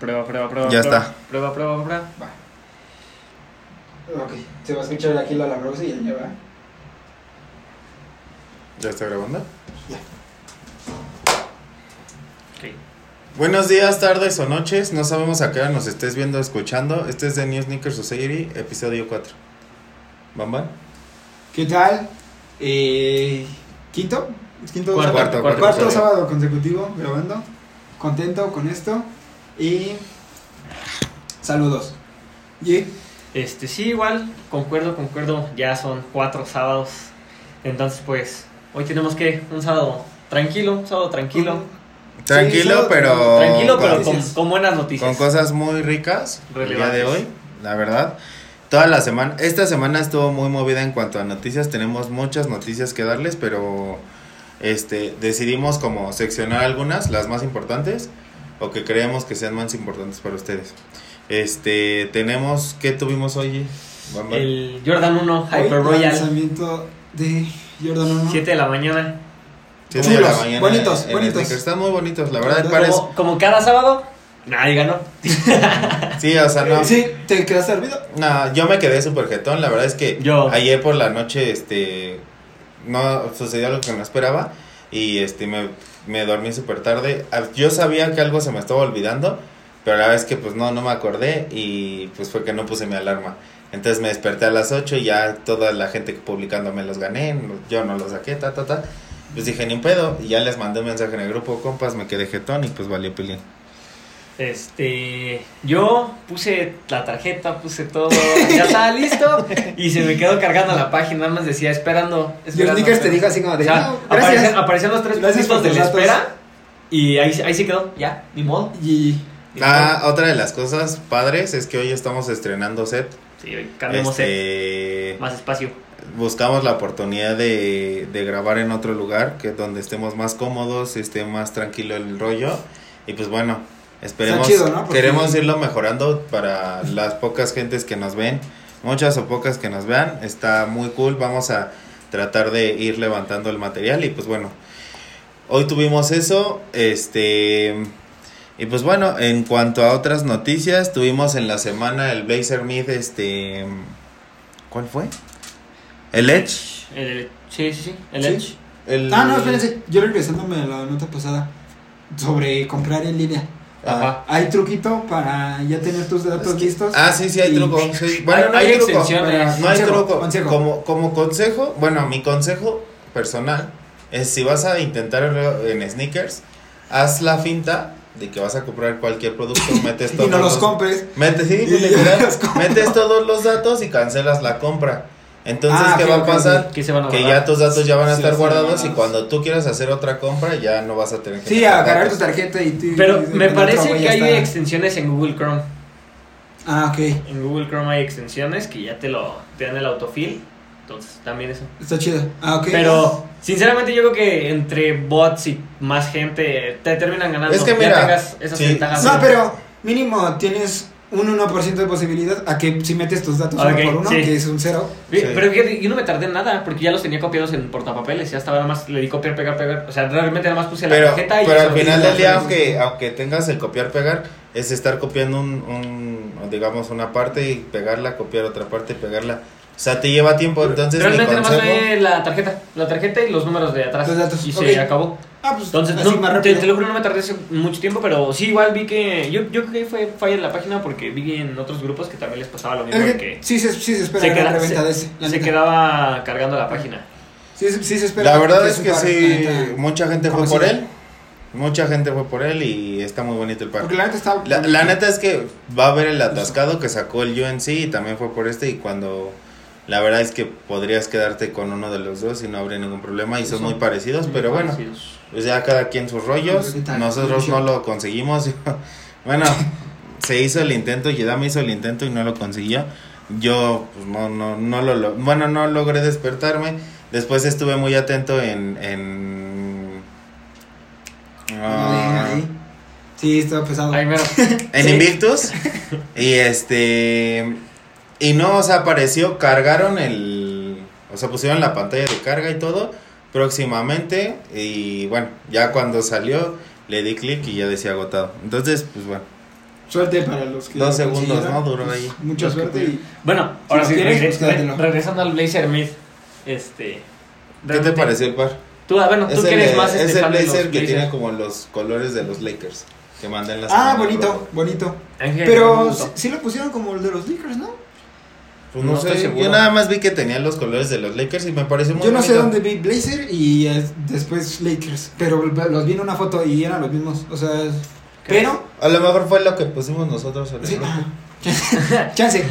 Prueba, prueba, prueba. Ya prueba, está. Prueba, prueba, prueba. Va. Ok, se va a escuchar aquí la labrosa y ya va. ¿Ya está grabando? Ok. Buenos días, tardes o noches. No sabemos a qué hora nos estés viendo o escuchando. Este es de New Sneaker Society, episodio 4. ¿Van, van? ¿Qué tal? Eh, ¿Quinto? ¿Es ¿Quinto Cuarto, sábado? cuarto, Cuarto episodio. sábado consecutivo grabando. Contento con esto. Y. Saludos. Y. Este, sí, igual, concuerdo, concuerdo. Ya son cuatro sábados. Entonces, pues, hoy tenemos que un sábado tranquilo, un sábado tranquilo. Tranquilo, pero. tranquilo, pero con, con, buenas noticias. con cosas muy ricas. El día de hoy, la verdad. Toda la semana, esta semana estuvo muy movida en cuanto a noticias. Tenemos muchas noticias que darles, pero este decidimos como seccionar algunas, las más importantes, o que creemos que sean más importantes para ustedes. Este, tenemos, ¿qué tuvimos hoy? El Jordan 1 hoy, Hyper Royal, Lanzamiento de Jordan 1. 7 de la mañana. Siete de la mañana bonitos, en bonitos. Sneaker. Están muy bonitos, la verdad. Como- Parece, Como, como cada sábado, nadie ganó. sí, o sea, no. Sí, ¿te quedaste dormido? No, yo me quedé súper jetón. La verdad es que Yo. ayer por la noche, este, no sucedió lo que no esperaba y este me, me dormí súper tarde. Ah, Yo sabía que algo se me estaba olvidando, pero la es que pues no, no me acordé y pues fue que no puse mi alarma. Entonces me desperté a las 8 y ya toda la gente publicando me los gané, yo no los saqué, ta, ta, ta. Pues dije, ni un pedo, y ya les mandé un mensaje en el grupo, compas, me quedé jetón y pues valió pilín. Este, yo puse la tarjeta, puse todo, ya estaba listo y se me quedó cargando la página, nada más decía esperando. Y esperando Sneakers te esperando. dijo así como O de. sea, "No, gracias. aparecieron los tres Gracias puntitos por de la datos". espera y ahí, ahí se quedó, ya, ni modo. Y. Ah, otra de las cosas padres es que hoy estamos estrenando set. Sí, cambiamos set, Este, más espacio. buscamos la oportunidad de, de grabar en otro lugar, que donde estemos más cómodos, esté más tranquilo el rollo. Y pues bueno, esperemos, Está chido, ¿no? Porque- queremos irlo mejorando para las pocas gentes que nos ven, muchas o pocas que nos vean. Está muy cool, vamos a tratar de ir levantando el material y pues bueno, hoy tuvimos eso, este... Y pues bueno, en cuanto a otras noticias, tuvimos en la semana el Blazer Meet, este... ¿Cuál fue? El Edge. El, sí, sí, sí, el Sí. Edge. El... Ah, no, espérense. Yo regresándome a la nota pasada sobre comprar en línea. Ajá. Hay truquito para ya tener tus datos Es que- listos. Ah, sí, sí, hay Y- truco. sí. Bueno, no hay, hay truco. No hay truco. consejo. Como, como consejo, bueno, mi consejo personal es si vas a intentarlo en sneakers, haz la finta de que vas a comprar cualquier producto, metes Y todos no los los- compres. Metes, sí, Y metes todos los datos y cancelas la compra. Entonces, Ah, ¿qué va a pasar? Que se van a Que guardar. ya tus datos ya van a Sí, estar sí, guardados y cuando tú quieras hacer otra compra ya no vas a tener que Sí, agarrar tu tarjeta y tú. Pero y- me parece que hay está. extensiones en Google Chrome. Ah, ok. En Google Chrome hay extensiones que ya te lo te dan el autofill. Entonces, también eso. Está chido. Ah, ok. Pero, sinceramente, yo creo que entre bots y más gente te terminan ganando. Es que Ya mira, tengas esas sí. ventajas. No, pero mínimo tienes un 1% de posibilidad a que si metes tus datos uno por uno, sí. que es un cero. Sí. Pero fíjate, yo no me tardé en nada porque ya los tenía copiados en portapapeles. Ya estaba nada más, le di copiar, pegar, pegar. O sea, realmente nada más puse la tarjeta y pero al final del día, aunque, aunque tengas el copiar pegar, es estar copiando un, un, digamos, una parte y pegarla, copiar otra parte y pegarla. O sea, te lleva tiempo, entonces Realmente nada más fue la tarjeta. La tarjeta y los números de atrás. Los datos, Y se acabó. Ah, pues Entonces, así no, más te, rápido. te lo juro, no me tardé ese- mucho tiempo, pero sí, igual vi que. Yo, yo creo que fue falla en la página porque vi en otros grupos que también les pasaba lo mismo. Es que que sí, se, sí se espera se, la queda- reventa se- de ese. la se quedaba cargando la página. Sí, se- sí se espera. La verdad es que sí, mucha gente fue por él. Mucha gente fue por él y está muy bonito el Porque parque. la neta está. La, la neta es que va a haber el atascado que sacó el UNC y también fue por este y cuando la verdad es que podrías quedarte con uno de los dos y no habría ningún problema y son muy parecidos, pero bueno, pues ya cada quien sus rollos, nosotros no lo conseguimos. bueno, se hizo el intento, Yedam hizo el intento y no lo consiguió. Yo pues no no no lo, lo- bueno, no logré despertarme. Después estuve muy atento en en Ahí. Sí, está pesado. En. Invictus y este y no, o sea, apareció, cargaron el o sea, pusieron la pantalla de carga y todo próximamente y bueno, ya cuando salió le di clic y ya decía agotado. Entonces, pues bueno, Suerte para los que. Dos segundos. ¿no? Duró Pues, ahí. Mucha suerte y. Bueno, ahora sí, quieres, regre- pues re- regresando al Blazer Mid, este... ¿Qué te pareció el par? Tú, ah, bueno, tú Es que el, eres de- más es este, el fan de los blazer que tiene como los colores de los Lakers. Que mandé en la Ah, bonito, bonito. Pero sí lo pusieron como el de los Lakers, ¿no? Pues no, No estoy sé, seguro. yo nada más vi que tenía los colores de los Lakers y me pareció muy Yo no sé dónde vi Blazer y eh, después Lakers. Pero los vi en una foto y eran los mismos. O sea, pero. A lo mejor fue lo que pusimos nosotros en el Sí, grupo. ah, chance.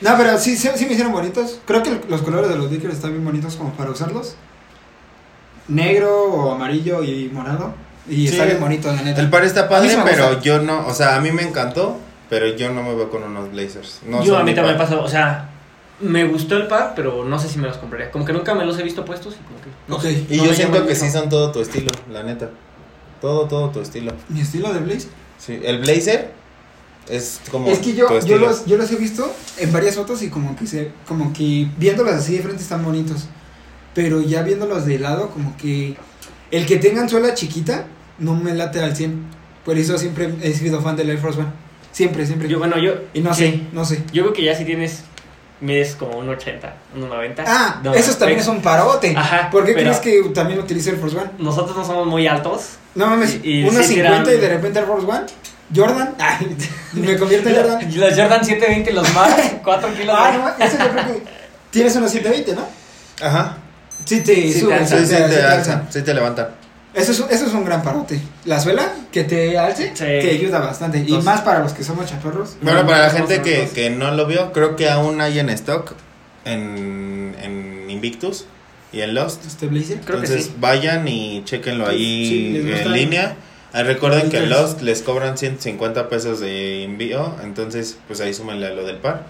No, pero sí, sí, sí me hicieron bonitos. Creo que los colores de los Lakers están bien bonitos como para usarlos. Negro o amarillo y morado. Y Sí, está bien bonito, la neta. El par está padre, pero gusta. yo no, o sea, a mí me encantó, pero yo no me veo con unos Blazers. No Yo a mí mi también me pasó, o sea, me gustó el par, pero no sé si me los compraría. Como que nunca me los he visto puestos y como que... No Ok. sé, Y no yo siento que sí son todo tu estilo, la neta. Todo, todo tu estilo. Mi estilo de Blazer. Sí, el Blazer es como Es que tu yo, yo, los, yo los he visto en varias fotos y como que se, como que viéndolos así de frente están bonitos. Pero ya viéndolos de lado, como que el que tengan suela chiquita no me late al 100. Por eso siempre he sido fan del Air Force One. Siempre, siempre. Yo, bueno, yo... y no sí. sé, no sé. Yo creo que ya si tienes... Mides como un 80, un 90. Ah, no, esos también es un parote. Ajá, ¿Por qué pero- crees que también utilizo Air Force One? Nosotros no somos muy altos. No mames, Y- y unos sí 50 tiran- y de repente Air Force One. Jordan, ay, me convierte en Jordan. Los Jordan 720, los Max, 4 kilos Ah, no, eso yo creo que tienes unos 720, ¿no? Ajá. Sí, te Sí te suben, alzan. Sí, sí, te- te te alzan. sí te levantan. Eso es, eso es un gran parote. La suela que te alce Sí. te ayuda bastante. y más para los que somos chaparros. Bueno, No, para la gente que, no. que no lo vio, creo que aún hay en stock en, en Invictus y en Lost. Este blazer. Creo que Entonces sí. vayan y chequenlo ahí sí, en línea. Ah, recuerden que en. Lost les cobran 150 pesos de envío, entonces pues ahí súmenle a lo del par.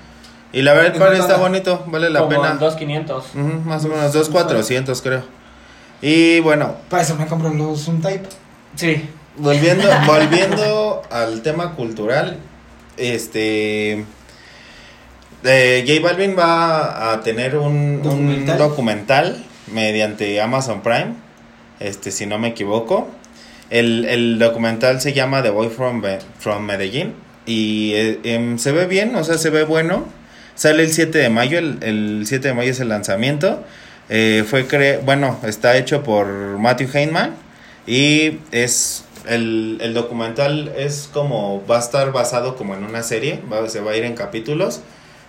Y la verdad el ¿En par está bonito, vale la como pena. 2500. Ujú, más o menos 2.400 creo. Y bueno, Para eso me compro los un type. Sí. volviendo, volviendo al tema cultural, este... eh, J Balvin va a tener un un Documental. documental. mediante Amazon Prime, este si no me equivoco. El, el documental se llama The Boy from, Be- from Medellín y eh, em, se ve bien, o sea, se ve bueno. Sale el 7 de mayo, el, el 7 de mayo es el lanzamiento. Eh, fue cre bueno, está hecho por Matthew Heinman y es el, el documental es como va a estar basado como en una serie, va- se va a ir en capítulos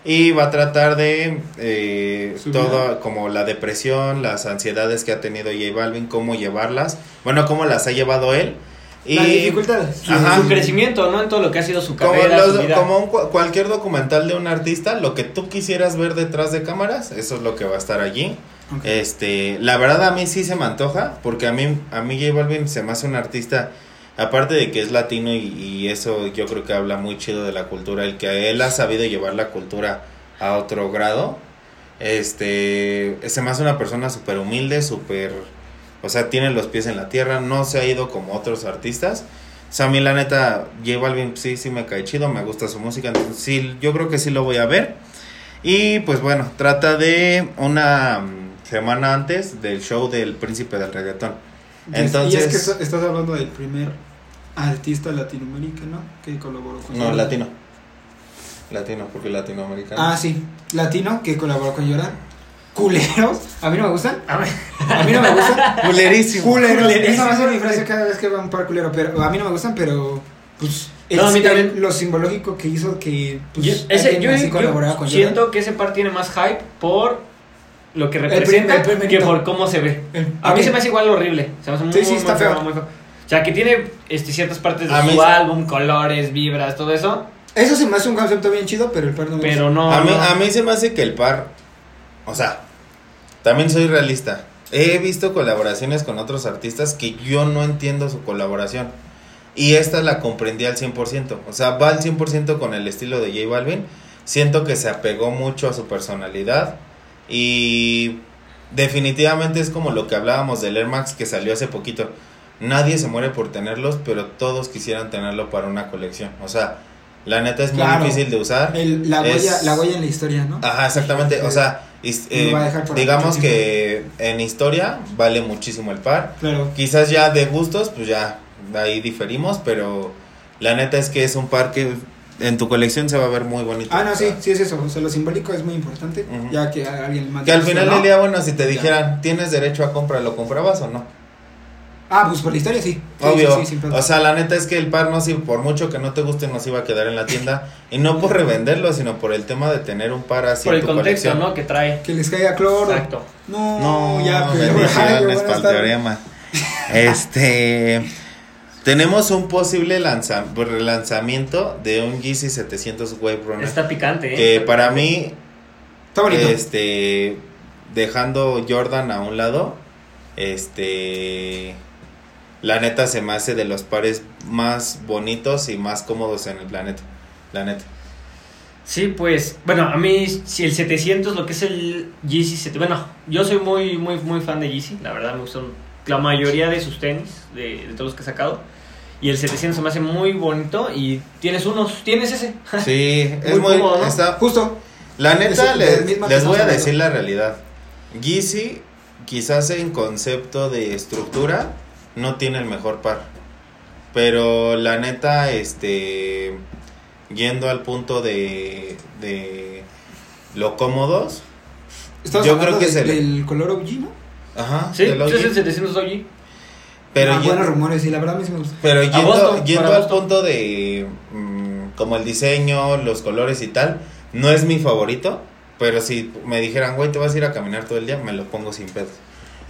y va a tratar de eh, todo como la depresión, las ansiedades que ha tenido J Balvin, cómo llevarlas, bueno, cómo las ha llevado él y Las dificultades. Ajá. Su crecimiento, ¿no? En todo lo que ha sido su como, carrera, los- su vida. como un cu- cualquier documental de un artista, lo que tú quisieras ver detrás de cámaras, eso es lo que va a estar allí. Este, la verdad a mí sí se me antoja, porque a mí, a mí J Balvin se me hace un artista, aparte de que es latino y, y eso yo creo que habla muy chido de la cultura, el que él ha sabido llevar la cultura a otro grado, este, se me hace una persona súper humilde, súper, o sea, tiene los pies en la tierra, no se ha ido como otros artistas. O sea, a mí la neta, J Balvin sí, sí me cae chido, me gusta su música, entonces sí, yo creo que sí lo voy a ver. Y pues bueno, trata de una mm, semana antes del show del príncipe del reggaetón. Y es- y es que Entonces, estás hablando del primer artista latinoamericano que colaboró con no, latino. Latino, porque latinoamericano. Ah, sí. Latino que colaboró con Jordan. Culeros. A mí no me gustan. A mí no me gustan. Culerísimo. Culeros. Culerísimo. Esa va a ser mi frase cada vez que va un par culero. Pero a mí no me gustan, pero. Pues. No, a mí el- también. lo simbológico que hizo que. Pues, yo, ese, yo, así yo con siento que ese par tiene más hype por lo que representa el primerito. que por cómo se ve. A mí se me hace igual horrible. Se me hace muy, Sí, sí, muy, está muy feo. muy feo. O sea, que tiene este, ciertas partes de A su álbum, colores, vibras, todo eso. Eso se me hace un concepto bien chido, pero el par no me Pero gusta. no. a, mí, no. a mí se me hace que el par, o sea, también soy realista. He visto colaboraciones con otros artistas que yo no entiendo su colaboración. Y esta la comprendí al 100%. O sea, va al 100% con el estilo de J Balvin. Siento que se apegó mucho a su personalidad. Y definitivamente es como lo que hablábamos del Air Max que salió hace poquito. Nadie se muere por tenerlos, pero todos quisieran tenerlo para una colección. O sea, la neta es muy difícil de usar. El- la, Es- huella, la huella en la historia, ¿no? Ajá, exactamente. O sea, is- eh, digamos que en historia vale muchísimo el par. Claro. Quizás ya de gustos, pues ya ahí diferimos, pero la neta es que es un par que en tu colección se va a ver muy bonito. Ah, no, sí, sí es eso. O sea, lo simbólico es muy importante. Ya que a alguien más. Que al final del día, bueno, si te dijeran, tienes derecho a compra, ¿lo comprabas o no? Ah, pues por la historia sí. Sí, Obvio. sí, sí, o sea, la neta es que el par no, si por mucho que no te guste, no se iba a quedar en la tienda. Y no por revenderlo, sino por el tema de tener un par así Por en el tu contexto, colección. ¿no? Que trae. Que les caiga cloro. Exacto. No, No, ya, bendiciones para el teorema. Este. Tenemos un posible lanza- relanzamiento de un Yeezy 700 Wave Runner. Está picante, ¿eh? que Está para picante. mí, Está bonito. este. Dejando Jordan a un lado, este. La neta se me hace de los pares más bonitos y más cómodos en el planeta. La neta. Sí, pues, bueno, a mí, si el 700, lo que es el Yeezy, 7 bueno, yo soy muy, muy, muy fan de Yeezy, la verdad me gustan la mayoría de sus tenis, de, de todos los que he sacado, y el 700 se me hace muy bonito, y tienes unos, tienes ese, Sí, es Muy muy. cómodo, ¿no? está- Justo. La neta, Es- les, voy a decir la realidad. Yeezy, quizás en concepto de estructura, no tiene el mejor par. Pero la neta, este. Yendo al punto de. de lo cómodos. Yo creo que de- es el- del color OG, ¿no? Ajá. sí, del es el 700 OG, Pero, ah, yendo, buenos rumores, y la verdad gusta. pero yendo, Agosto, yendo al punto de. mm, como el diseño, los colores y tal. No es mi favorito. Pero si me dijeran, güey, te vas a ir a caminar todo el día, me lo pongo sin pedo.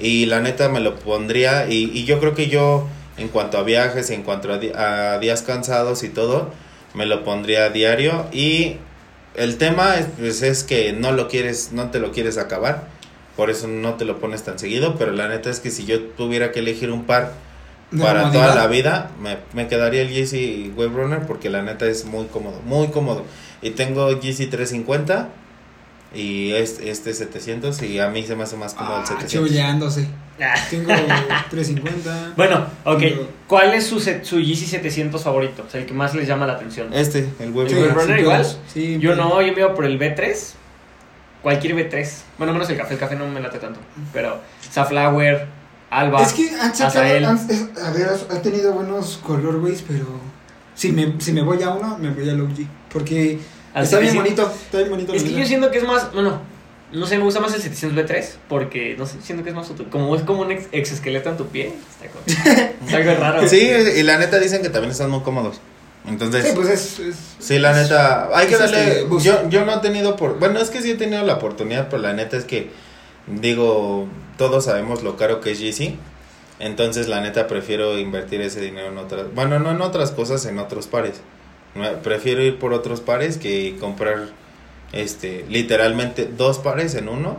Y la neta me lo pondría. Y, y yo creo que yo, en cuanto a viajes, en cuanto a, días cansados y todo, me lo pondría a diario. Y el tema es, pues, es que no lo quieres, no te lo quieres acabar. Por eso no te lo pones tan seguido. Pero la neta es que si yo tuviera que elegir un par para comodidad. toda la vida, me, me quedaría el Yeezy Wave Runner porque la neta es muy cómodo, muy cómodo. Y tengo Yeezy 350 y este, este 700 y a mí se me hace más cómodo el Ah, 700. chuleándose. Ah. Tengo 350. Bueno, ok, Pero- ¿cuál es su, set- su Yeezy 700 favorito? O sea, el que más les llama la atención. Este, el Wave Sí, Runner. Igual. Sí, Yo pero- no, yo me iba por el B3. Cualquier B3. Bueno, menos el café. El café no me late tanto. Pero Safflower, Alba. Es que han sacado, han, es- a ver, ha tenido buenos colorways, pero si me, si me voy a uno, me voy al OG. Porque está bien 700. bonito, está bien bonito. Es que yo siento que es más. Bueno, no sé, me gusta más el 700 B3. Porque, no sé, siento que es más útil. Como es como un ex- exoesqueleto en tu pie. Está, algo raro. Sí, y la neta dicen que también están muy cómodos. Entonces, Sí, pues es. es Sí, la neta, hay que este darle. yo, yo no he tenido por. Bueno, es que sí he tenido la oportunidad, pero la neta es que. Digo, todos sabemos lo caro que es Yeezy. Entonces, la neta, prefiero invertir ese dinero en otras. Bueno, no en otras cosas, en otros pares. Prefiero ir por otros pares que comprar. Este, literalmente dos pares en uno.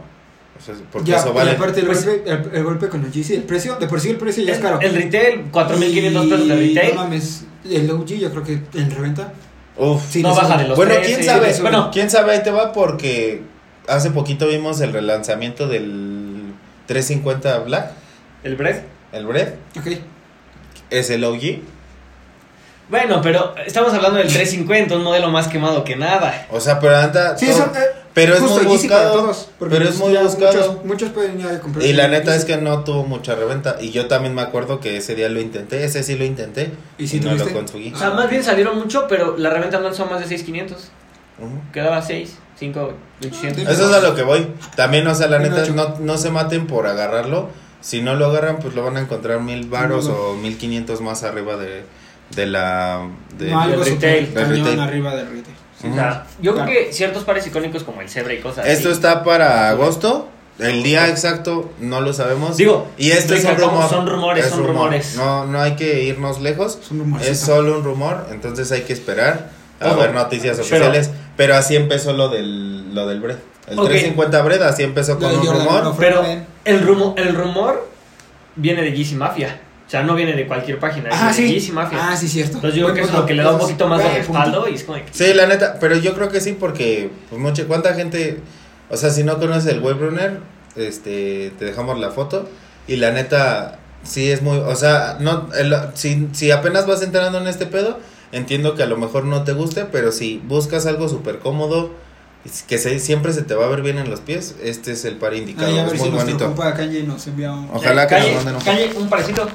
O sea, porque ya, eso y vale. aparte el, Pues- golpe, el, el golpe con el GC, el precio, de por sí el precio ya es caro. el retail, 4.500 pesos de retail. No mames, el OG yo creo que en reventa. Uf. Sí, no baja de los bueno, 13, quién sabe. Bueno, ¿Quién sabe? Ahí te va porque hace poquito vimos el relanzamiento del 350 Black, el bread. el Bread. Ok. Es el OG. Bueno, pero estamos hablando del 350, un modelo más quemado que nada. O sea, pero anda. Sí, todo- son, eh, pero es muy buscado. todos, porque pero es muy ya buscado. Muchos, muchos pueden ir a comprar. Y la neta Yeezy. es que no tuvo mucha reventa. Y yo también me acuerdo que ese día lo intenté. Ese sí lo intenté. ¿Y Y, si no lo conseguí. O sea, más bien salieron mucho, pero la reventa no son más de 6.500. Ujú. Quedaba 6, 5, 800. Ah, Eso es a lo que voy. También, o sea, la neta, no, no se maten por agarrarlo. Si no lo agarran, pues lo van a encontrar mil varos o mil quinientos más arriba de, de la. De, no, algo retail. Del cañón retail. arriba del retail. O sea, yo Claro. creo que ciertos pares icónicos como el Zebra y cosas Esto así. está para agosto. El día exacto no lo sabemos. Digo, y esto es un rumor. son rumores, Es son rumor. rumores. No, no hay que irnos lejos. Es. Es solo un rumor, entonces hay que esperar a Ojo, ver noticias pero- oficiales. Pero, así empezó lo del, lo del Bread. El Ok. 350 Bread así empezó con un rumor. Pero el rumor, el rumor viene de Yeezy Mafia. O sea, no viene de cualquier página, Ah, de sí. Mafia. Ah, sí, cierto. Entonces yo creo que eso es punto. lo que le da un poquito más de respaldo punto. y es como que... Sí, la neta, pero yo creo que sí porque pues mucha cuánta gente, o sea, si no conoces el Webrunner, este te dejamos la foto y la neta sí es muy, o sea, no el- si si apenas vas entrando en este pedo, entiendo que a lo mejor no te guste, pero si buscas algo súper cómodo que se, siempre se te va a ver bien en los pies, este es el par indicado, Ay, a ver es si muy bonito. nos envía un... Ojalá que Calle- nos manden un Calle, un parecito.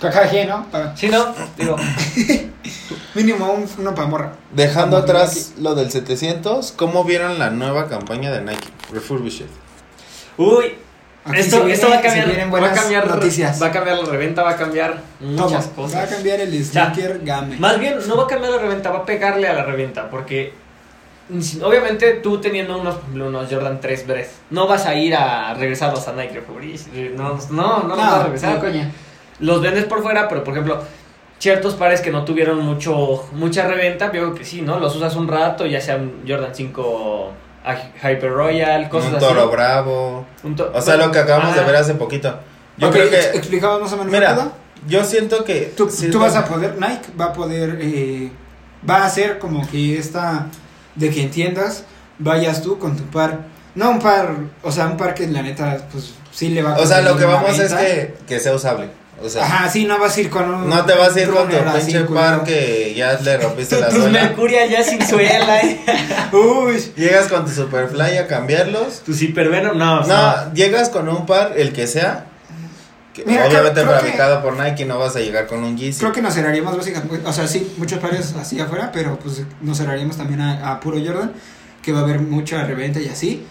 Kakaje, ¿no? Para... Sí, ¿no? Digo, Mínimo un, uno para morra. Dejando Vamos, atrás lo del 700, ¿cómo vieron la nueva campaña de Nike? Refurbished. Uy, Aquí esto, se esto va a cambiar. Va a cambiar noticias. Va a cambiar la reventa, va a cambiar muchas Todo. cosas. Va a cambiar el sneaker game. Más bien, no va a cambiar la reventa, va a pegarle a la reventa. Porque, obviamente, tú teniendo unos, unos Jordan 3 Breath, no vas a ir a regresarlos a Nike Refurbished. No, no, no, los vas a regresar. no, coña. Los vendes por fuera, pero por ejemplo, ciertos pares que no tuvieron mucho mucha reventa, yo creo que sí, ¿no? Los usas un rato, ya sea un Jordan 5 Hy- Hyper Royal, cosas Un así. toro bravo. Un to- O sea, lo que acabamos de Ah, ver hace poquito. Yo creo que. explicamos más o menos Mira, yo siento que. Tú, vas a poder, Nike va a poder, eh, va a hacer como que esta, de que entiendas, vayas tú con tu par, no un par, o sea, un par que la neta, pues sí le va a O sea, lo que vamos es que, que sea usable. O sea, Ajá, sí, no vas a ir con un... no te vas a ir con tu pinche par que ya le rompiste la Tus suela. Mercuria ya sin suela. ¿eh? Uy, Llegas con tu Superfly a cambiarlos. Tus Hypervenom, no, No, llegas con un par, el que sea. que Mira, obviamente creo- creo fabricado por Nike, no vas a llegar con un Yeezy. creo que nos cerraríamos básicamente, o sea, sí, muchos pares así afuera, pero pues nos cerraríamos también a, a puro Jordan, que va a haber mucha reventa y así.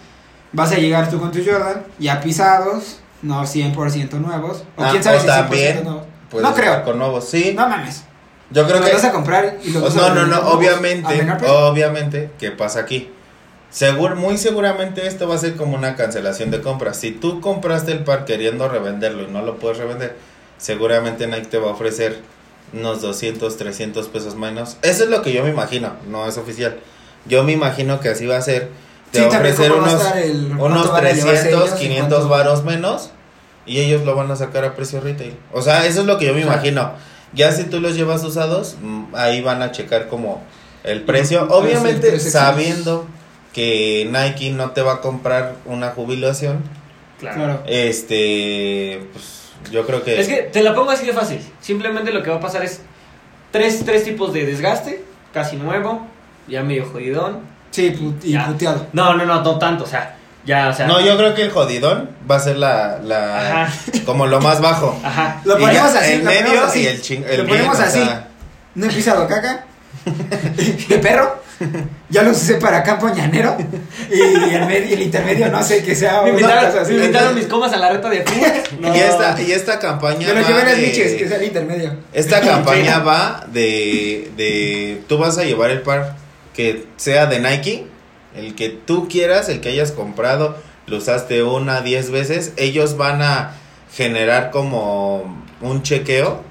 Vas a llegar tú con tu Jordan, ya pisados, no 100% nuevos, o Ah, quién sabe o si también 100% nuevos. No creo. Con nuevos, sí. No mames. Yo creo Los que. vas a comprar y los vas a no, no, no, obviamente, obviamente, ¿qué pasa aquí? Seguro, muy seguramente esto va a ser como una cancelación de compras. Si tú compraste el par queriendo revenderlo y no lo puedes revender, seguramente Nike te va a ofrecer unos 200, 300 pesos menos. Eso es lo que yo me imagino, no es oficial. Yo me imagino que así va a ser. Te Sí, va a ofrecer a unos, estar el- unos cuánto van a llevarse 300, ellos y 500 cuánto- varos menos y ellos lo van a sacar a precio retail. O sea, eso es lo que yo me O sea, imagino. Ya si tú los llevas usados, mm, ahí van a checar como el precio. Obviamente sabiendo que Nike no te va a comprar una jubilación, Claro. Claro. este, pues yo creo que... Es que te la pongo así de fácil. Simplemente lo que va a pasar es tres, tres tipos de desgaste, casi nuevo, ya medio jodidón. Sí, put- y Ya. puteado. No, no, no, no tanto, o sea, ya, o sea. No, yo creo que el jodidón va a ser la, la Ajá. como lo más bajo. Ajá. Lo ponemos ya así, el lo ponemos medio así. y el ching, el Lo bien, ponemos o así. sea, No he pisado caca. De perro. Ya los usé para campo ñanero. Y el, medio, el intermedio no sé que sea. Me invitaron, cosa así. me invitaron mis comas a la reta de fútbol. No. y esta y esta campaña Yo lo va llevé en las de- biches, que es el intermedio. Esta campaña va de, de. Tú vas a llevar el par que sea de Nike, el que tú quieras, el que hayas comprado, lo usaste una, diez veces. Ellos van a generar como un chequeo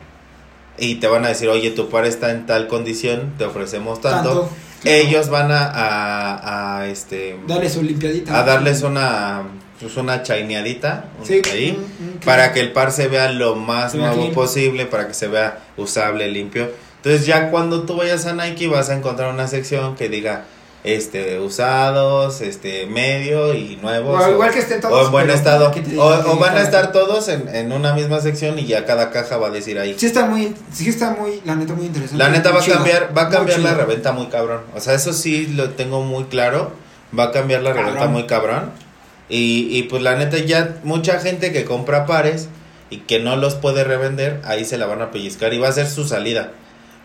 y te van a decir, oye, tu par está en tal condición, te ofrecemos tanto. Tanto. Ellos van a, a, a, este. Dale su limpiadita. a darles una. Pues una chaineadita Sí. ahí mm, mm, para que el par se vea lo más nuevo posible, para que se vea usable, limpio. Entonces ya cuando tú vayas a Nike vas a encontrar una sección que diga este usados, este medio y nuevos. O igual que estén todos, o en buen estado. O, van a estar todos en, en una misma sección y ya cada caja va a decir ahí. Sí está muy, sí está muy, la neta muy interesante. La neta va a cambiar, va a cambiar la reventa muy cabrón. O sea, eso sí lo tengo muy claro. Va a cambiar la reventa muy cabrón. Y, y pues la neta ya mucha gente que compra pares y que no los puede revender, ahí se la van a pellizcar y va a ser su salida.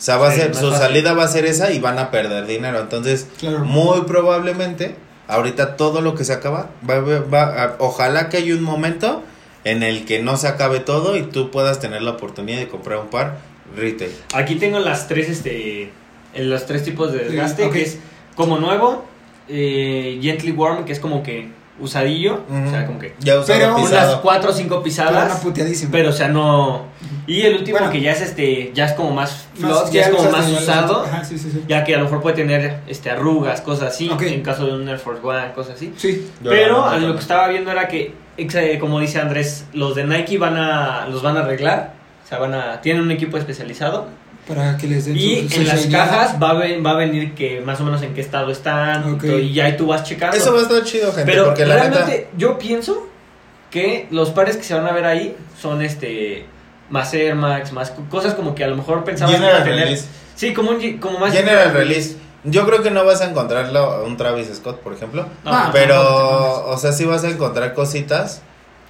O sea, va a ser, su fácil. salida va a ser esa y van a perder dinero. Entonces, Claro. muy probablemente, ahorita todo lo que se acaba, va, va- va a- ojalá que haya un momento en el que no se acabe todo y tú puedas tener la oportunidad de comprar un par retail. Aquí tengo las tres, este, en los tres tipos de desgaste, que es como nuevo, eh, gently warm, que es como que usadillo, o sea, como que Ya usado Pero- unas pisado. cuatro o cinco pisadas, puteadísimo. pero o sea, no... Y el último Bueno. que ya es este, ya es como más flot, ya, es lo como más ya usado. Ajá, sí, sí, sí. ya que a lo mejor puede tener este arrugas, cosas así, Ok. en caso de un Air Force One, cosas así. Sí. Pero la- a lo que estaba viendo era que, eh, como dice Andrés, los de Nike van a, los van a arreglar, o sea, van a, tienen un equipo especializado. Para que les den Y su- su en las cajas va a, ven- va a venir que más o menos en qué estado están, y ya ahí tú vas checando. Eso va a estar chido, gente, Pero porque la realmente neta... yo pienso que los pares que se van a ver ahí son este más Air Max, más co- cosas como que a lo mejor que a General tener. Release. Sí, como un como más General Release. Yo creo que no vas a encontrarlo a un Travis Scott, por ejemplo. No, Ah, Pero, no, no, no, o sea, sí vas a encontrar cositas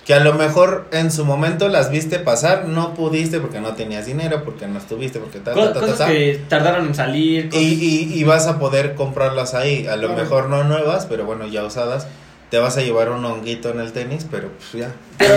que a lo mejor en su momento las viste pasar, no pudiste porque no tenías dinero, porque no estuviste, porque tal, Co- ta, ta, que tardaron en salir. Y, cosas- y, y vas a poder comprarlas ahí, a lo Claro. mejor no nuevas, pero bueno, ya usadas. Te vas a llevar un honguito en el tenis, pero pues ya. Pero,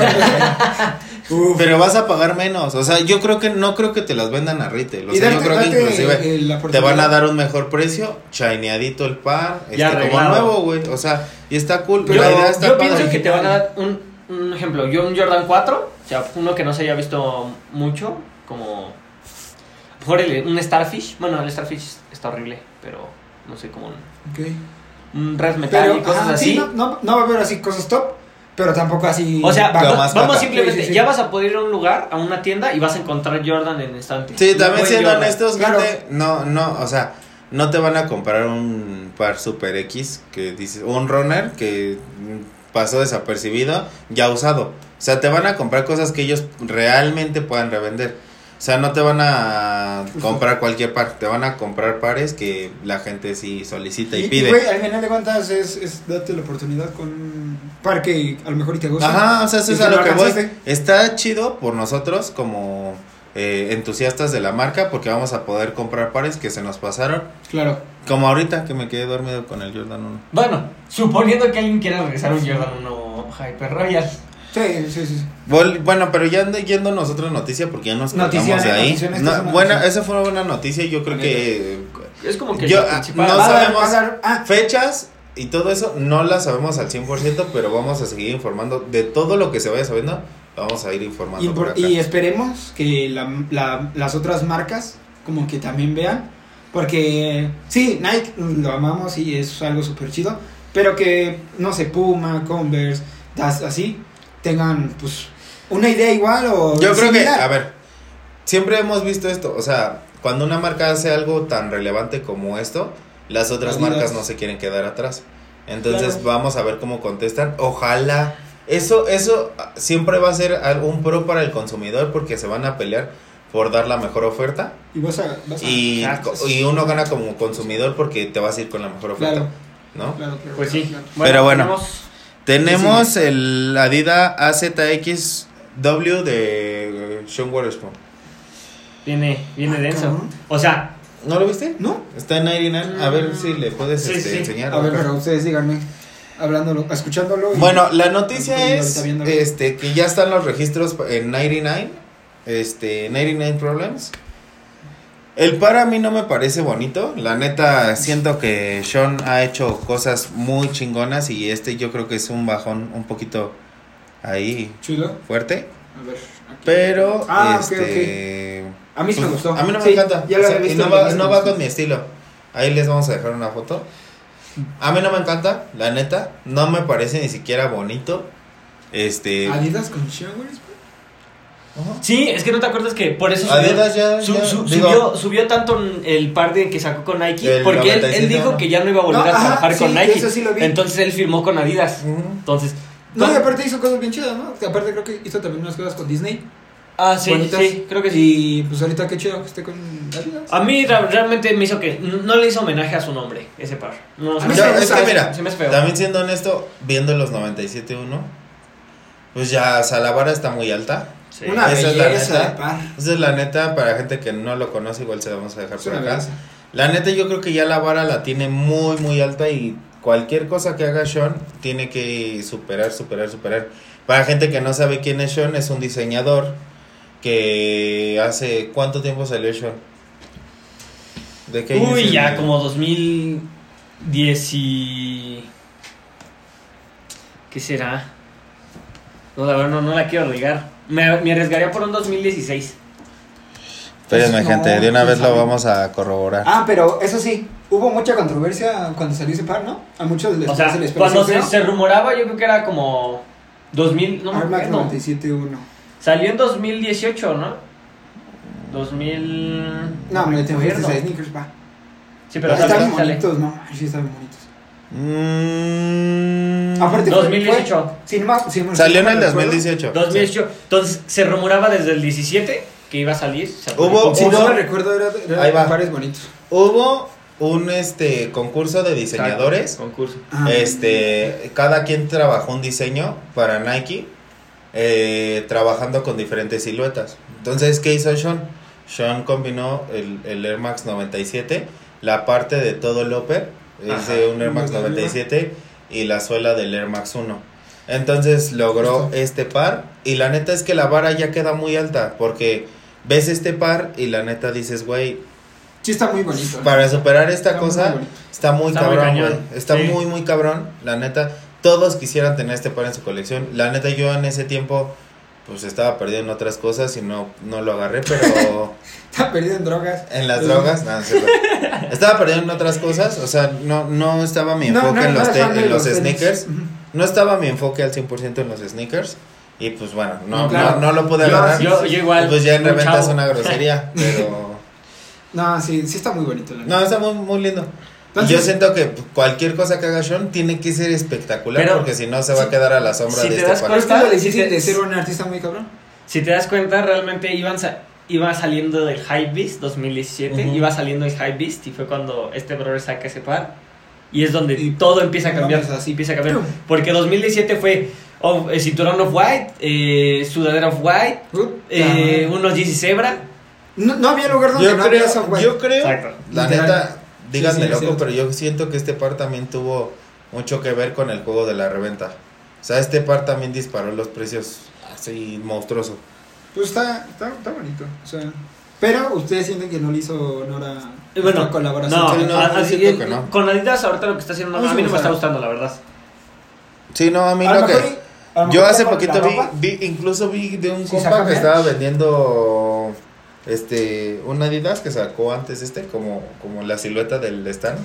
Uf. Pero vas a pagar menos, o sea, yo creo que no creo que te las vendan a retail, o sea, yo creo que inclusive eh, te van a dar un mejor precio, chineadito el par, este, Ya como nuevo, güey, o sea, y está cool, Pero la idea está yo padre. pienso que te van a dar un, un ejemplo. Yo un Jordan 4, o sea, uno que no se haya visto mucho, como... Mejor el- un Starfish. Bueno, el Starfish está horrible, pero no sé, como un, Ok. un red metal Pero, y cosas así. sí, no, no, no va a haber así cosas top, pero tampoco así. O sea, más vamos simplemente, Sí, sí, sí. ya vas a poder ir a un lugar, a una tienda y vas a encontrar Jordan en instante. Sí, también siendo Jordan. honestos, Claro. gente, no, no, o sea, no te van a comprar un par Super X que dices, un runner que pasó desapercibido, ya usado. O sea, te van a comprar cosas que ellos realmente puedan revender. O sea, no te van a comprar cualquier par, te van a comprar pares que la gente sí solicita y, Y, y, pide. güey, al final de cuentas es, es darte la oportunidad con un par que a lo mejor y te gusta. Ajá, o sea, eso es a lo que voy. Está chido por nosotros como eh, entusiastas de la marca porque vamos a poder comprar pares que se nos pasaron. Claro. Como ahorita que me quedé dormido con el Jordan 1. Bueno, suponiendo que alguien quiera regresar un Jordan 1 Hyper Royal. Sí, sí, sí. Bueno, pero ya ando yendo nosotros noticia porque ya nos Noticia, cortamos de ahí. noticia, esta No, es una buena, noticia. esa fue una buena noticia y yo creo que Es como que Yo, ah, no sabemos- dar- ah, fechas y todo eso no las sabemos al 100%, pero vamos a seguir informando de todo lo que se vaya sabiendo. Vamos a ir informando. y, por acá. y esperemos que la- la- las otras marcas como que también vean. Porque sí, Nike lo amamos y es algo súper chido. Pero que, no sé, Puma, Converse, das- así, tengan pues una idea igual o... Yo creo que, a ver, siempre hemos visto esto, o sea, cuando una marca hace algo tan relevante como esto, las otras Adidas. marcas no se quieren quedar atrás. Entonces Claro. vamos a ver cómo contestan. Ojalá. Eso, eso siempre va a ser algo- un pro para el consumidor porque se van a pelear por dar la mejor oferta Y vas a... vas a- y, uno gana como consumidor porque te vas a ir con la mejor oferta, Claro. ¿no? Claro, claro, Pues sí. claro. Pero bueno. tenemos- Tenemos el Adidas AZXW de Sean Waterspoon. Viene, viene Ah, denso. O sea, ¿No lo viste? ¿No? Está en 99. A ver si le puedes Sí, este, sí. enseñar. A ver, pero ustedes díganme, hablándolo, escuchándolo. y- Bueno, la noticia es este que ya están los registros en 99. Este, 99 Problems. El par a mí no me parece bonito. La neta, siento que Sean ha hecho cosas muy chingonas y este yo creo que es un bajón un poquito ahí Chulo. fuerte. A ver. aquí. Pero, Ah, este. A mí sí me pues, gustó. A mí no me Sí, encanta. Ya lo O sea, había y visto. no va, no va con mi estilo. Ahí les vamos a dejar una foto. A mí no me encanta, la neta. No me parece ni siquiera bonito. Este. Adidas con Showers. Ajá. sí, es que no te acuerdas que por eso subió, Adidas ya. su- ya, su- digo, subió, subió tanto el par de que sacó con Nike porque él, él 97, dijo ¿no? que ya no iba a volver No, a ajá, trabajar sí, con Nike. eso sí lo vi. Entonces él firmó con Adidas. Entonces, No, y aparte hizo cosas bien chidas, ¿no? Aparte creo que hizo también unas cosas con Disney. Ah, sí, bonitas. sí, creo que sí. Y pues ahorita qué chido que esté con Adidas. A mí ra- realmente me hizo que no le hizo homenaje a su nombre, ese par. No, se me- Ya, es que mira, se me hace feo. también siendo honesto, viendo los 97.1, pues ya, o sea, la vara está muy alta. Sí. Una esa es la belleza neta. de par. Esa es la neta, para gente que no lo conoce, igual se la vamos a dejar Es por acá. belleza. La neta, yo creo que ya la vara la tiene muy, muy alta y cualquier cosa que haga Sean tiene que superar, superar, superar. Para gente que no sabe quién es Sean, es un diseñador que hace... ¿Cuánto tiempo salió Sean? ¿De qué Uy, el- ya como 2010 y... ¿Qué será? No, la verdad no, no la quiero arriesgar. Me, me arriesgaría por un 2016. Espérenme, No, gente, de una vez lo vamos a corroborar. Ah, pero eso sí, hubo mucha controversia cuando salió ese par, ¿no? A muchos les, O sea, se les cuando se, rumoraba yo creo que era como 2000, no acuerdo. 97.1. Salió en 2018, ¿no? 2000... No, hombre, te acuerdo. fuiste a sneakers, va. Sí, pero están sale, bonitos, no, sí están bonitos. Mm, Aparte fue- 2018. fue- si no me- si no me- Salió en el me recuerdo, 2018. 2018. Entonces se rumoraba desde el 17 que iba a salir. Hubo-. Si no Hubo- me recuerdo, era, era Ahí va. pares bonitos. Hubo un este concurso de diseñadores. Concurso. Ah. Este, cada quien trabajó un diseño para Nike eh, trabajando con diferentes siluetas. Entonces, ¿qué hizo Sean? Sean combinó el, el Air Max 97, la parte de todo el upper es de un Air Max Desde arriba. 97 y la suela del Air Max 1. Entonces logró Justo. este par y la neta es que la vara ya queda muy alta porque ves este par y la neta dices, güey, Sí, está muy bonito. para superar esta Está cosa está muy Está cabrón, güey. Está Sí. muy, muy cabrón, la neta. Todos quisieran tener este par en su colección. La neta yo en ese tiempo pues estaba perdido en otras cosas y no, no lo agarré, pero... Está perdido en drogas. En las drogas, no. Estaba perdido en otras cosas, o sea, no, no estaba mi enfoque no, en los, te- en los sneakers. No estaba mi enfoque al 100% en los sneakers. Y pues bueno, no, Claro. no, no lo pude agarrar. Yo, yo igual. Y pues ya en reventa es una grosería, pero... No, sí, sí está muy bonito. la No, está muy, muy lindo. Y Entonces- yo siento que cualquier cosa que haga Sean tiene que ser espectacular Pero- porque si no se va a quedar a la sombra si de te este das. Pero es que lo difícil de ser un artista muy cabrón. Si te das cuenta, realmente iban sa- iba saliendo del Hype Beast 2017, Ujú. iba saliendo el Hype Beast y fue cuando este brother saca ese par. Y es donde Y- todo empieza a cambiar. Así. empieza a cambiar. Porque 2017 fue oh, eh, cinturón of white, eh, sudadera of white, eh, unos Yeezy Zebra. no, no había lugar donde Yo no había creo, eso, güey. yo creo, Exacto. la Literal. neta, díganme Sí, sí, es loco, cierto. pero yo siento que este par también tuvo mucho que ver con el juego de la reventa. O sea, este par también disparó los precios así monstruoso. Pues está, está, está bonito. O sea, pero ustedes sienten que no le hizo honor a Eh, Bueno, esta colaboración. no, Sí, no, a- siento que no. con Adidas ahorita lo que está haciendo, A mí no, a mí me no me está gusta. gustando, la verdad. Sí, no, a mí A lo que... y- Yo hace poquito vi, vi, incluso vi de un compa que estaba vendiendo este un Adidas que sacó antes este como como la silueta del stand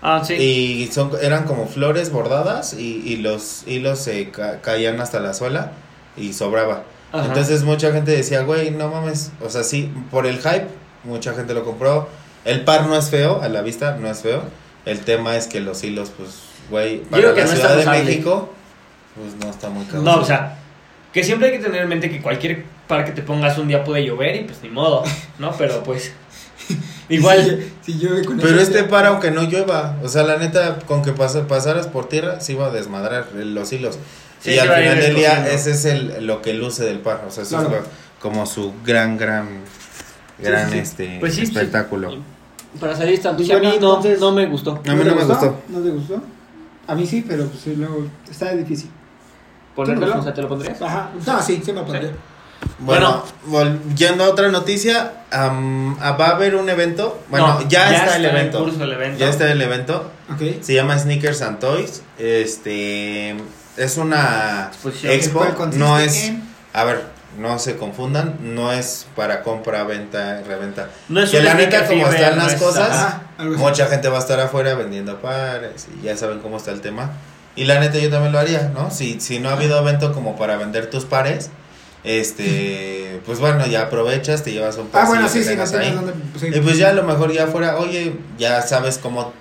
Ah, sí. y son eran como flores bordadas y, y los hilos se ca- caían hasta la suela y sobraba. Ajá. Entonces mucha gente decía, güey, no mames, o sea, sí, por el hype mucha gente lo compró. El par no es feo, a la vista no es feo. El tema es que los hilos pues güey, para creo que la no está Ciudad de. México pues no está muy caro. No, o sea, que siempre hay que tener en mente que cualquier par que te pongas un día puede llover y pues ni modo, ¿no? Pero pues igual Si, si llueve con Pero este ya- par, aunque no llueva, o sea, la neta, con que pas- pasaras por tierra, se iba a desmadrar los hilos. Sí, y al final del día, ese es el, lo que luce del par. O sea, eso Claro. es lo- como su gran, gran, gran sí, sí. este Pues sí, sí. espectáculo. para salir tan Pues a mí no, entonces- no me gustó. A mí no me gustó. ¿No te gustó? A mí sí, pero pues sí, luego está difícil. ¿Ponértelo? Póntelo. O sea, ¿te lo pondrías? Ajá. No, sí, sí me pondría. Bueno, volviendo a otra noticia, ah, va a haber un evento. Bueno, No, ya, está, el en evento. curso el evento. Ya está el evento. Ok. Se llama Sneakers and Toys. Este es una expo. ¿Cuál consiste No es. en? A ver, no se confundan. No es para compra, venta, reventa. No es que la neta, como están no las cosas. Mucha gente va a estar afuera vendiendo pares y ya saben cómo está el tema. Y la neta yo también lo haría, ¿no? Si, si no ha habido evento como para vender tus pares, este, pues bueno, ya aprovechas, te llevas un par. Ah, bueno, sí, sí, no ahí. dónde. sí. Y pues ya a lo mejor ya afuera, oye, ya sabes cómo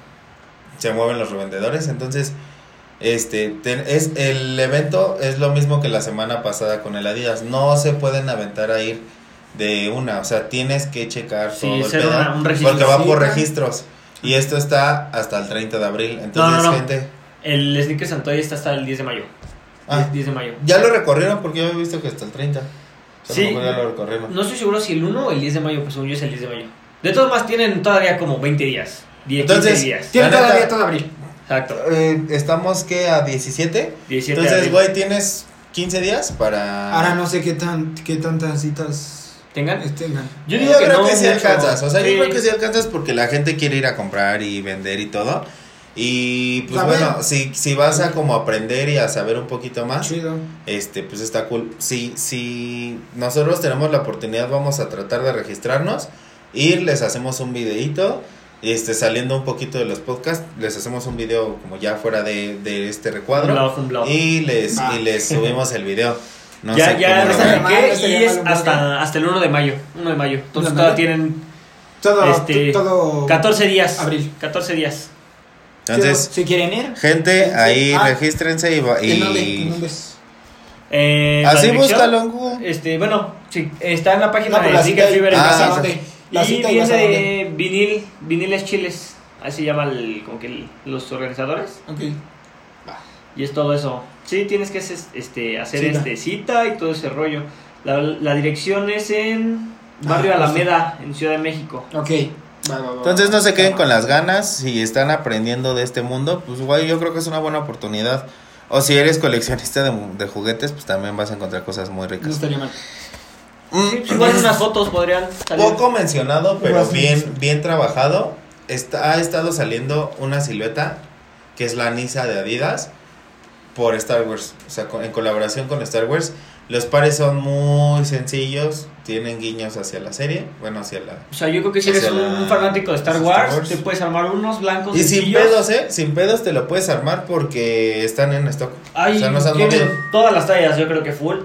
se mueven los revendedores, entonces este ten- es el evento es lo mismo que la semana pasada con el Adidas, no se pueden aventar a ir de una, o sea, tienes que checar Sí, todo el pedo, una- un registro. porque va por registros y esto está hasta el 30 de abril, entonces no, no. gente, El Sneaker Santoy está hasta el 10 de mayo. Ah, 10, 10 de mayo. ya lo recorrieron porque yo he visto que hasta el 30. O sea, Sí. ya lo recorrieron. No estoy seguro si el 1 o el 10 de mayo, pues según yo es el 10 de mayo. De todos más tienen todavía como 20 días. 10, Entonces, 15 días. Tiene La neta- todavía todo abril. Exacto. Eh, estamos que a 17. 17 de Entonces, güey, tienes 15 días para. Ahora no sé qué tan qué tantas citas ¿Tengan? tengan. Yo Yo, digo que creo no que sí mucho. alcanzas. O sea, Sí. yo creo que sí alcanzas porque la gente quiere ir a comprar y vender y todo. Y pues bueno, si, si vas a como aprender y a saber un poquito más, Chido. este, pues está cool. Si, si nosotros tenemos la oportunidad, vamos a tratar de registrarnos, ir, les hacemos un videito, este, saliendo un poquito de los podcasts, les hacemos un video como ya fuera de, de este Un recuadro blog, un blog. y les, Ah. y les subimos el video. No ya sé ya cómo lo estaría y es un hasta, hasta el 1 de mayo. 1 de mayo. Entonces ¿Uno de todavía tienen Todo, Este, todo 14 días. Abril. 14 días. Entonces, si quieren ir. gente, ahí Ah. regístrense y, va- ¿En ¿En? Eh, así búscalo en Google. Este, bueno, sí, está en la página No, de cita- Fever en Ah, ¿vas a casa. dónde? La y viene de vinil, viniles chiles. Así se llama el, como que el- los organizadores. Ok. Y es todo eso. Sí, tienes que hacer, este, hacer Cita. este, cita y todo ese rollo. La, la dirección es en Barrio Ah, Alameda, en Ciudad de México. Ok. Va, va, va, Entonces no se queden con las ganas, si están aprendiendo de este mundo, pues güey, yo creo que es una buena oportunidad. O si eres coleccionista de, juguetes, pues también vas a encontrar cosas muy No ricas. estaría mal. Mm, Sí, pues igual unas fotos podrían salir. Poco mencionado, pero bien, bien. bien trabajado. Está, ha estado saliendo una silueta que es la Nisa de Adidas por Star Wars, o sea, con- en colaboración con Star Wars. Los pares son muy sencillos, tienen guiños hacia la serie, bueno, hacia la... O sea, yo creo que si eres un fanático de Star Star Wars, te puedes armar unos blancos Y sin pedos, ¿eh? Sin pedos te lo puedes armar porque están en stock. O sea, no tienen todas las tallas, yo creo que full.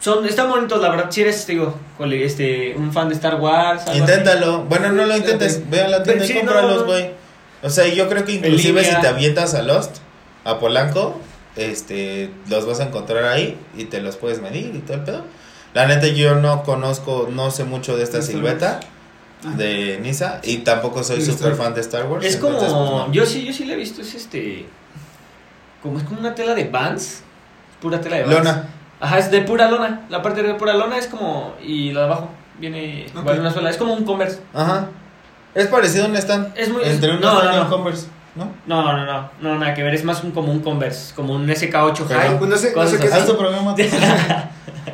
Son, están bonitos, la verdad. Si eres, digo, este, un fan de Star Wars. Inténtalo. Bueno, no lo intentes. Ve a la tienda y Sí, cómpralos, no. güey. O sea, yo creo que inclusive si te avientas a Lost, a Polanco, este, los vas a encontrar ahí y te los puedes medir y todo el pedo. La neta yo no conozco, no sé mucho de esta silueta de Nisa y tampoco soy súper fan de Star Wars. Es como. pues, no. Yo sí, yo sí la he visto. Es este. Como es como una tela de Vans. Pura tela de Vans. Lona. Ajá, es de pura lona. La parte de pura lona es como. Y la de abajo viene. Ok. igual una suela. Es como un Converse. Ajá. Es parecido a un stand. Es muy- Entre un no, stand no, y un no. Converse, ¿no? No, no, no. No, nada que ver. Es más un, como un Converse. Como un SK8 Pero- High. Pues no sé- no sé qué programa.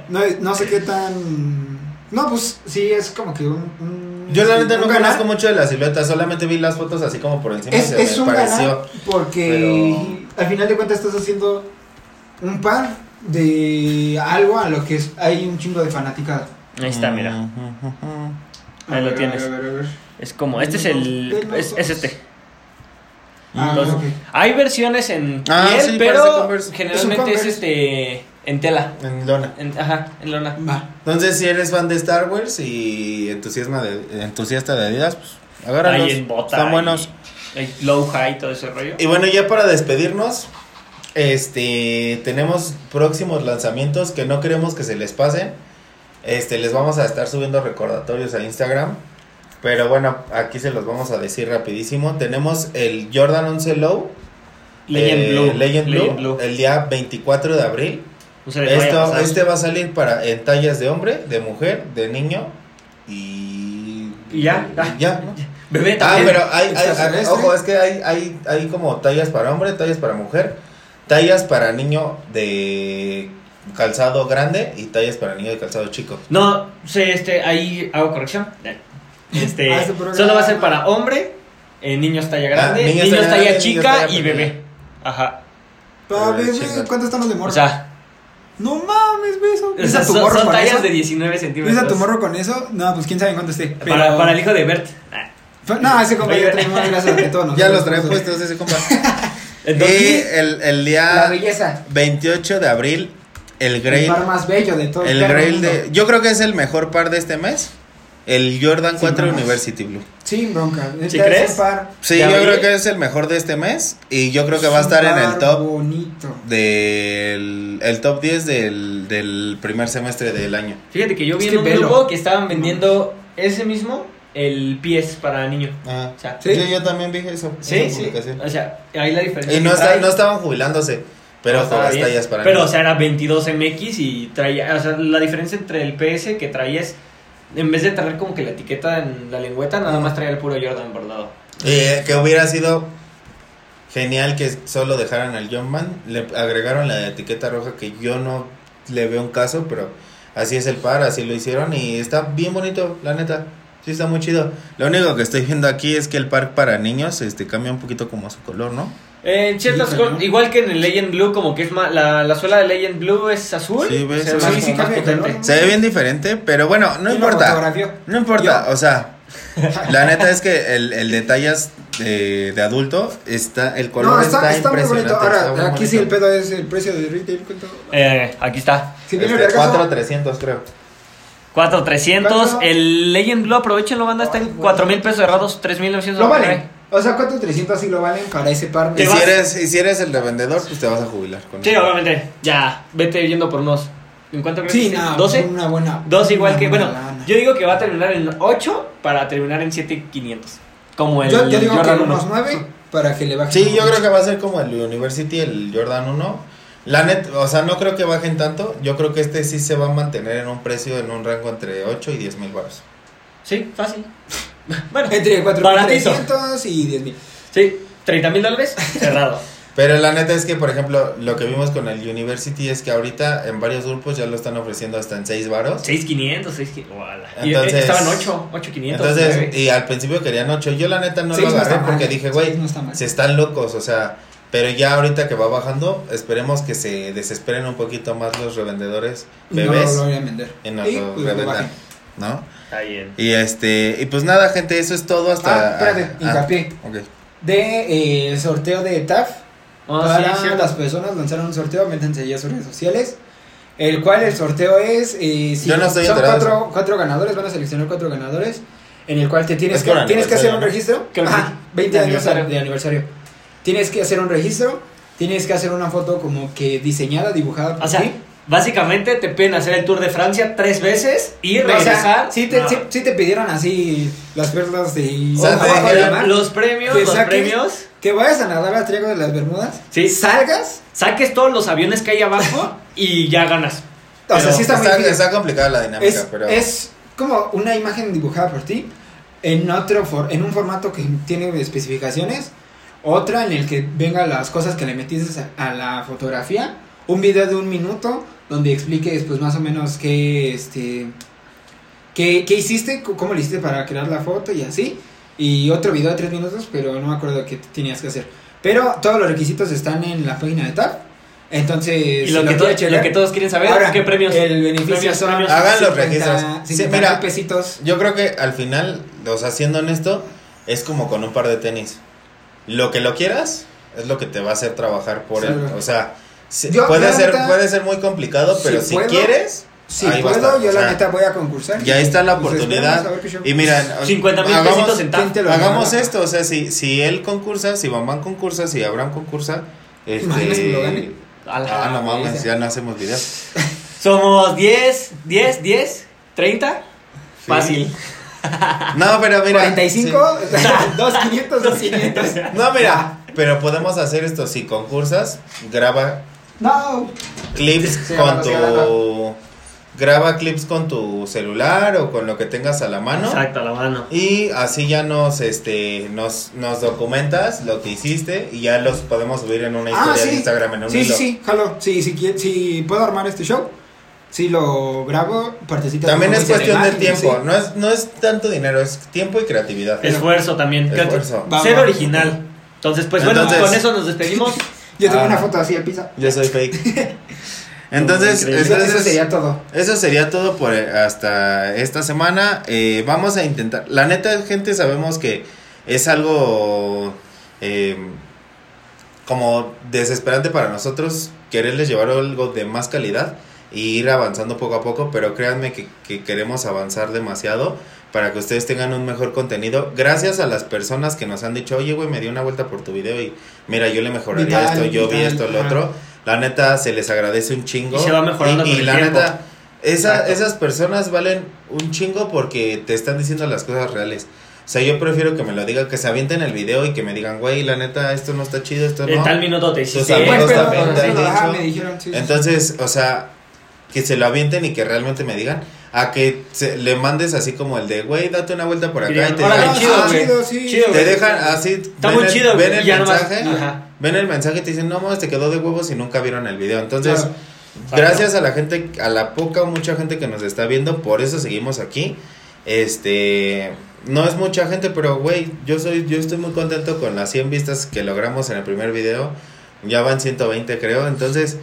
No, no sé qué tan. No, pues sí, es como que un. un- Yo la neta no conozco mucho de la silueta, solamente vi las fotos así como por encima Es, se es me un pareció. porque al final de cuentas estás haciendo un par de algo a lo que es, hay un chingo de fanaticada. Ahí está, mira. Ahí lo tienes. Es como. Este es el. Es, es este. Ah, Entonces. Hay versiones en Ah, piel, sí, pero generalmente Es este en tela. En lona. En- ajá, en lona. Va. Entonces, si eres fan de Star Wars y entusiasma de, entusiasta de Adidas, pues agárralos. Hay en bota. Están y- buenos. hay low high, todo ese rollo. Y bueno, ya para despedirnos, este tenemos próximos lanzamientos que no queremos que se les pasen. Este, les vamos a estar subiendo recordatorios a Instagram. Pero bueno, aquí se los vamos a decir rapidísimo. Tenemos el Jordan 11 Low. Legend eh, Blue. Legend Blue, Legend Blue. El día 24 de abril. No Esto, este va a salir para en tallas de hombre, de mujer, de niño y... Y ya, ya, ¿no? Bebé Ah, también. pero hay, hay- ojo, es que hay, hay, hay como tallas para hombre, tallas para mujer, tallas para niño de calzado grande y tallas para niño de calzado chico. No, sé, este, ahí hago corrección. Este, Ah, programa. solo va a ser para hombre, eh, niños talla grande, Ah, niños niños, talla grande, chica niños talla y pequeña. bebé. Ajá. Pa, Ah, bebé, chinga. ¿cuánto están los de morro? O sea, no mames, beso. o ¿Ves sea, a tu son, morro son con tallas eso? de 19 centímetros. ¿Ves a tu morro con eso? No, pues quién sabe en cuánto esté. Pero... Para, para el hijo de Bert. Pero- No, ese compa ya trae más grasa que todos Ya los trae puestos ese compa. y el, el La día belleza. 28 de abril, el El Grail, par más bello de todo el perro Grail mundo. de... Yo creo que es el mejor par de este mes, el Jordan Sin 4 bromas. University Blue. Sin bronca. ¿Sí es crees? par. Sí, ¿De yo creo que es el mejor de este mes y yo creo que va a estar en el top bonito. del el top 10 del, del primer semestre del año. fíjate que yo vi Es en un grupo que estaban vendiendo ese mismo, el pies para niño. Ah, O sea, Sí. Yo, yo también vi eso. sí, sí. O sea, ahí la diferencia. Y no, está- no estaban jubilándose, pero No, para Pero, o sea, era 22 MX y traía. O sea, la diferencia entre el PS que traía es. En vez de traer como que la etiqueta en la lengüeta, nada más traía el puro Jordan bordado. Eh, que hubiera sido genial que solo dejaran al Jumpman. Le agregaron la etiqueta roja que yo no le veo un caso, pero así es el par, así lo hicieron y está bien bonito, la neta. Sí, está muy chido. Lo único que estoy viendo aquí es que el par para niños este, cambia un poquito como su color, ¿no? En ciertas Sí, igual que en el Legend Blue, como que es más. La, la suela de Legend Blue es azul. Sí, ves, se ve sí, más, sí, como más cambia de potente. color. Se ve bien diferente, pero bueno, no ¿Quién lo importa. No importa, o sea, la neta es que el, el de tallas de, de adulto está, el color No, está, está, está muy impresionante. bonito. está Ahora, muy aquí sí el pedo es el precio de retail. ¿cuánto? Eh, aquí está. Si Este, el vergazo, 4,300 creo. 4300. ¿Cuánto? El Legend Blue, aprovechenlo, banda. Está en güey. 4000 pesos cerrados, 3900. lo valen. O sea, ¿cuánto 300 sí lo valen para ese par? Y si, vas- eres, y si eres el revendedor, pues te vas a jubilar con Sí, eso. obviamente. Ya, vete yendo por unos. ¿En cuánto crees Sí, que no, ¿12? Una buena. 12 igual una que. Bueno, lana. yo digo que va a terminar en 8 para terminar en 7500. Como el Yo, yo digo que Jordan unos 1. 9 para que le baje. Sí, yo creo que va a ser como el University, el Jordan 1. La net, o sea, no creo que bajen tanto. Yo creo que este sí se va a mantener en un precio, en un rango entre 8 y 10 mil baros. Sí, fácil. Bueno, Entre baratito. 4.300 y 10.000. Sí, 30 mil dólares, cerrado. Pero la neta es que, por ejemplo, lo que vimos con el University es que ahorita en varios grupos ya lo están ofreciendo hasta en 6 varos. 6500, 6500. Voilà. Y Entonces- estaban 8, 8500. Entonces, y al principio querían 8. Yo la neta no lo no agarré está porque mal. dije, güey, no está se están locos, o sea, pero ya ahorita que va bajando, esperemos que se desesperen un poquito más los revendedores Y no bebés lo voy a vender. y nos Y, lo pues, revendan. ¿No? Está bien. Y este, y pues nada, gente, eso es todo hasta Ah, espérate, ah, hincapié. ok. De eh, sorteo de TAF. Ah, sí, para las personas lanzaron un sorteo, métanse ya a sus redes sociales. El cual el sorteo es. eh, si Yo no estoy son cuatro, cuatro ganadores, van a seleccionar cuatro ganadores. En el cual te tienes, Es que, tienes que hacer un registro. Ajá, sí. 20 De años aniversario. de aniversario. Tienes que hacer un registro. Tienes que hacer una foto como que diseñada, dibujada por O sea, ti. Básicamente te piden hacer el Tour de Francia tres veces y O sea, regresar. sí, te, No. sí, sí te pidieron así las perlas de. O sea, de la. Los premios, Que los saques- premios. Que vayas a nadar al Triángulo de las Bermudas. Sí. Salgas. Saques todos los aviones que hay abajo y ya ganas. O sea, sí está, muy Está, complicada la dinámica, es, pero es como una imagen dibujada por ti en otro for- en un formato que tiene especificaciones otra en el que vengan las cosas que le metiste a, a la fotografía un video de un minuto donde expliques pues más o menos qué este qué, qué hiciste cómo le hiciste para crear la foto y así y otro video de tres minutos pero no me acuerdo qué tenías que hacer pero todos los requisitos están en la página de TAP entonces Y lo, que, lo todos quieren saber, Ahora, ¿qué premios? el beneficio premios, son premios? Hagan los 50, registros. 50 Sí, mira. mil pesitos. yo creo que al final, o sea, siendo honesto, es como con un par de tenis. Lo que lo quieras es lo que te va a hacer trabajar por él. Claro. O sea, si- Yo, puede la ser neta, puede ser muy complicado, pero si si, puedo, quieres, Si ahí va a puedo, yo o la sea, neta voy a concursar. y ahí está la Pues oportunidad. Y miren, 50 mil hagamos- pesitos en TAP. ¿quién te lo Hagamos esto, o sea, si, si él concursa, si Bambán concursa, si Abraham concursa, Imaginas que lo este... gane. La Ah, no mames, ya no hacemos videos. Somos 10, 10, 10, 30. Fácil. No, pero mira. 45, 2, 500, 2, 500. sí. No, mira, pero podemos hacer esto. Si concursas, graba No. clips Sí, con tu. Graba clips con tu celular o con lo que tengas a la mano. Exacto, a la mano. Y así ya nos, este, nos, nos documentas lo que hiciste y ya los podemos subir en una historia Ah, sí. de Instagram en un Sí, sí, hilo. sí, jalo. Sí, si, quie- si puedo armar este show, si lo grabo, partecita. También es cuestión de tiempo, sí. no es, no es tanto dinero, es tiempo y creatividad. Esfuerzo también. Esfuerzo. Va, Ser va. original. Entonces, pues bueno, con eso nos despedimos. Yo tengo Ah. una foto así al piso. Yo soy fake. Entonces. Eso, sería todo. Eso sería todo por eh, hasta esta semana. Eh, vamos a intentar. La neta, gente, sabemos que es algo eh, como desesperante para nosotros quererles llevar algo de más calidad e ir avanzando poco a poco, pero créanme que, que queremos avanzar demasiado para que ustedes tengan un mejor contenido. Gracias a las personas que nos han dicho, oye, güey, me di una vuelta por tu video y mira, yo le mejoraría Vital, esto, yo vi esto, lo ajá. otro. La neta, se les agradece un chingo. Y se va mejorando Y- y con el la tiempo. neta, esa- esas personas valen un chingo porque te están diciendo las cosas reales. O sea, yo prefiero que me lo digan, que se avienten el video y que me digan, güey, la neta, esto no está chido, esto En no. tal minuto te hiciste. amigos Pues, también dicho. me dijeron, sí. Entonces, o sea, que se lo avienten y que realmente me digan, a que se- le mandes así como el de, güey, date una vuelta por acá y te "Órale, digan, chido, ah, güey. chido, sí. Chido, te güey. dejan así, Está ven muy el- chido, ven el mensaje, Ajá. ven el mensaje y te dicen, no, mames, te quedó de huevos y nunca vieron el video. Entonces, Claro. Gracias a la gente, a la poca o mucha gente que nos está viendo, por eso seguimos aquí. Este, no es mucha gente, pero güey, yo soy yo estoy muy contento con las 100 vistas que logramos en el primer video. Ya van 120, creo. Entonces,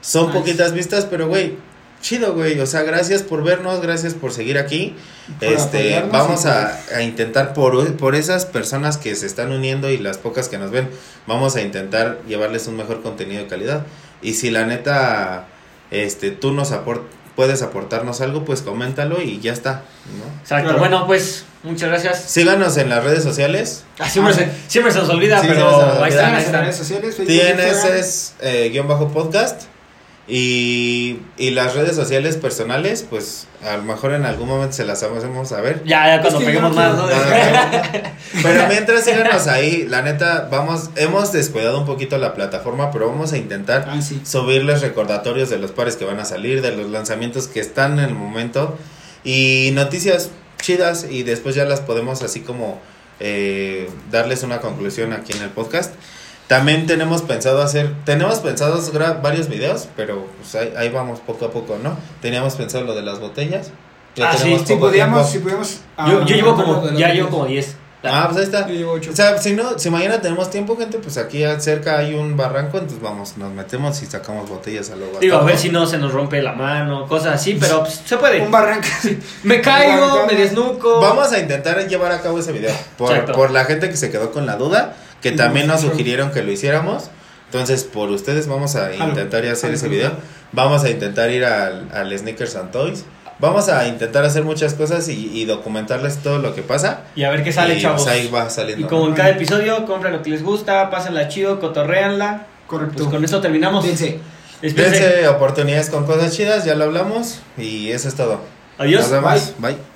son Nice. poquitas vistas, pero güey, chido, güey. O sea, gracias por vernos, gracias por seguir aquí. Por Este, vamos y a, a intentar por, por esas personas que se están uniendo y las pocas que nos ven, vamos a intentar llevarles un mejor contenido de calidad. Y si la neta, este, tú nos aport puedes aportarnos algo, pues coméntalo y ya está, ¿no? Exacto. Claro. Bueno, pues muchas gracias. Síganos en las redes sociales. Ah, siempre, se, siempre se nos olvida, Sí, pero ahí están, en las redes están. sociales, Instagram. es eh, guion bajo podcast. Y, y las redes sociales personales, pues a lo mejor en algún momento se las vamos a ver. Ya, ya cuando peguemos más, ¿no? Pero mientras síganos ahí, la neta, vamos, hemos descuidado un poquito la plataforma, pero vamos a intentar Ah, sí. subirles recordatorios de los pares que van a salir, de los lanzamientos que están en el momento y noticias chidas y después ya las podemos así como eh, darles una conclusión aquí en el podcast. También tenemos pensado hacer, tenemos pensado gra- varios videos, pero pues ahí, ahí vamos poco a poco, ¿no? Teníamos pensado lo de las botellas. Ya Ah, sí, Si podíamos, si podíamos. Yo, ah, yo llevo como, ya llevo como 10. Ah, pues ahí está. Yo llevo ocho. O sea, si no, si mañana tenemos tiempo, gente, pues aquí cerca hay un barranco, entonces vamos, nos metemos y sacamos botellas a lo Digo, a ver si no se nos rompe la mano, cosas así, pero pues, se puede. Un barranco. Me caigo, Barranco. me desnuco. Vamos a intentar llevar a cabo ese video. Por, Exacto. por la gente que se quedó con la duda, que Y también nos sugirieron que lo hiciéramos. Entonces, por ustedes vamos a intentar ir a hacer ese video. Vamos a intentar ir al, al Sneakers and Toys. Vamos a intentar hacer muchas cosas y, y documentarles todo lo que pasa. Y a ver qué sale, y, chavos. pues, ahí va Y saliendo. como en cada episodio, compren lo que les gusta, pásenla chido, cotorréanla. Correcto. Pues con esto terminamos. Dense. Dense oportunidades con cosas chidas, ya lo hablamos. Y eso es todo. Adiós. Nos vemos. Bye.